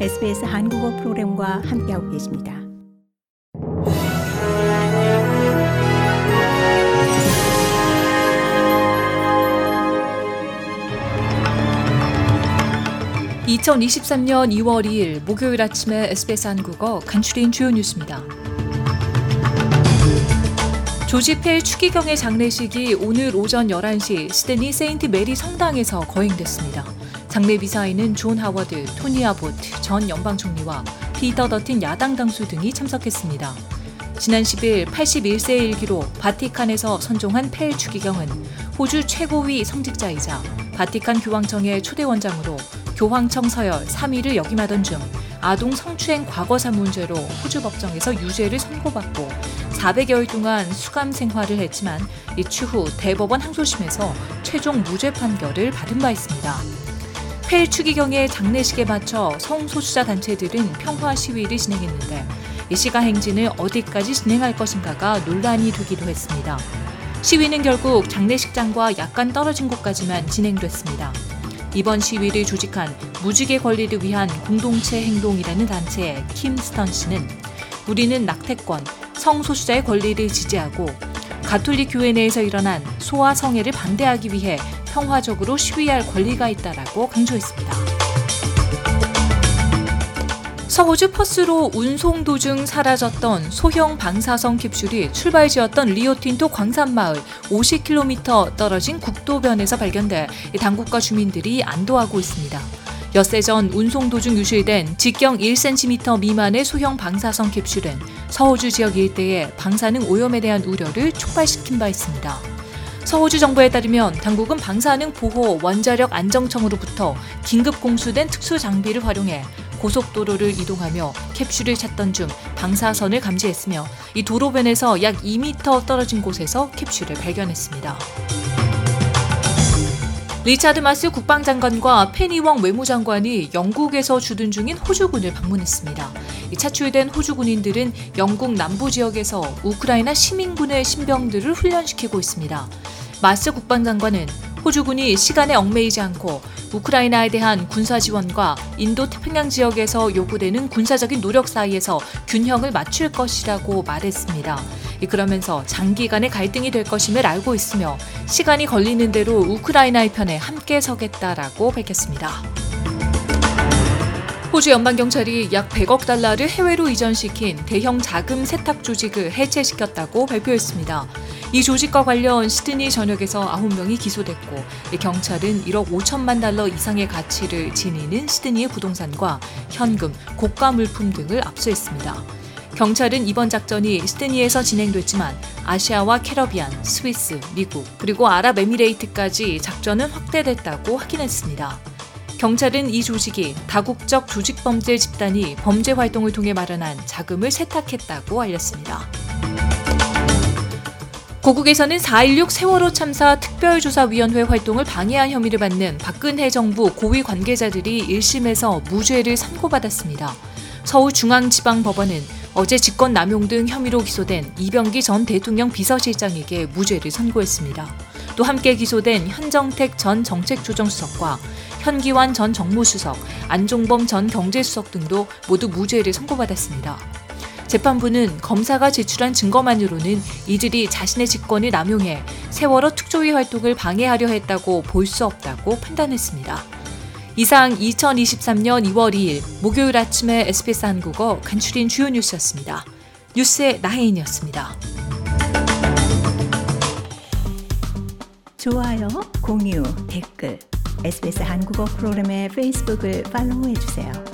SBS 한국어 프로그램과 함께하고 계십니다. (2023년 2월 2일) 목요일 아침에 SBS 한국어 간추린 주요 뉴스입니다. 조지 펠 추기경의 장례식이 오늘 오전 11시 시드니 세인트 메리 성당에서 거행됐습니다. 장례 미사에는 존 하워드, 토니 아보트 전 연방 총리와 피터 더틴 야당 당수 등이 참석했습니다. 지난 10일 81세의 일기로 바티칸에서 선종한 펠 추기경은 호주 최고위 성직자이자 바티칸 교황청의 초대 원장으로 교황청 서열 3위를 역임하던 중 아동 성추행 과거사 문제로 호주 법정에서 유죄를 선고받고 400여일 동안 수감 생활을 했지만 이 추후 대법원 항소심에서 최종 무죄 판결을 받은 바 있습니다. 펠 추기경의 장례식에 맞춰 성소수자 단체들은 평화 시위를 진행했는데 이 시가 행진을 어디까지 진행할 것인가가 논란이 되기도 했습니다. 시위는 결국 장례식장과 약간 떨어진 곳까지만 진행됐습니다. 이번 시위를 조직한 무지개 권리를 위한 공동체 행동이라는 단체의 킴 스턴 씨는 우리는 낙태권, 성소수자의 권리를 지지하고 가톨릭 교회 내에서 일어난 소아 성애를 반대하기 위해 평화적으로 시위할 권리가 있다라고 강조했습니다. 서호주 퍼스로 운송 도중 사라졌던 소형 방사성 캡슐이 출발지였던 리오틴토 광산마을 50km 떨어진 국도변에서 발견돼 당국과 주민들이 안도하고 있습니다. 엿새 전 운송 도중 유실된 직경 1cm 미만의 소형 방사성 캡슐은 서호주 지역 일대의 방사능 오염에 대한 우려를 촉발시킨 바 있습니다. 서호주 정부에 따르면 당국은 방사능 보호 원자력 안정청으로부터 긴급 공수된 특수 장비를 활용해 고속도로를 이동하며 캡슐을 찾던 중 방사선을 감지했으며 이 도로변에서 약 2m 떨어진 곳에서 캡슐을 발견했습니다. 리차드 마스 국방장관과 페니 웡 외무장관이 영국에서 주둔 중인 호주군을 방문했습니다. 차출된 호주 군인들은 영국 남부 지역에서 우크라이나 시민군의 신병들을 훈련시키고 있습니다. 마스 국방장관은 호주군이 시간에 얽매이지 않고 우크라이나에 대한 군사 지원과 인도 태평양 지역에서 요구되는 군사적인 노력 사이에서 균형을 맞출 것이라고 말했습니다. 그러면서 장기간의 갈등이 될 것임을 알고 있으며 시간이 걸리는 대로 우크라이나의 편에 함께 서겠다라고 밝혔습니다. 호주 연방경찰이 약 100억 달러를 해외로 이전시킨 대형 자금 세탁 조직을 해체시켰다고 발표했습니다. 이 조직과 관련 시드니 전역에서 9명이 기소됐고 경찰은 1억 5천만 달러 이상의 가치를 지니는 시드니의 부동산과 현금, 고가 물품 등을 압수했습니다. 경찰은 이번 작전이 시드니에서 진행됐지만 아시아와 캐러비안, 스위스, 미국, 그리고 아랍에미레이트까지 작전은 확대됐다고 확인했습니다. 경찰은 이 조직이 다국적 조직범죄 집단이 범죄 활동을 통해 마련한 자금을 세탁했다고 알렸습니다. 고국에서는 4.16 세월호 참사 특별조사위원회 활동을 방해한 혐의를 받는 박근혜 정부 고위 관계자들이 1심에서 무죄를 선고받았습니다. 서울중앙지방법원은 어제 직권남용 등 혐의로 기소된 이병기 전 대통령 비서실장에게 무죄를 선고했습니다. 또 함께 기소된 현정택 전 정책조정수석과 현기환 전 정무수석, 안종범 전 경제수석 등도 모두 무죄를 선고받았습니다. 재판부는 검사가 제출한 증거만으로는 이들이 자신의 직권을 남용해 세월호 특조위 활동을 방해하려 했다고 볼 수 없다고 판단했습니다. 이상 2023년 2월 2일 목요일 아침에 SBS 한국어 간추린 주요 뉴스였습니다. 뉴스의 나혜인이었습니다. 좋아요, 공유, 댓글 SBS 한국어 프로그램의 페이스북을 팔로우해 주세요.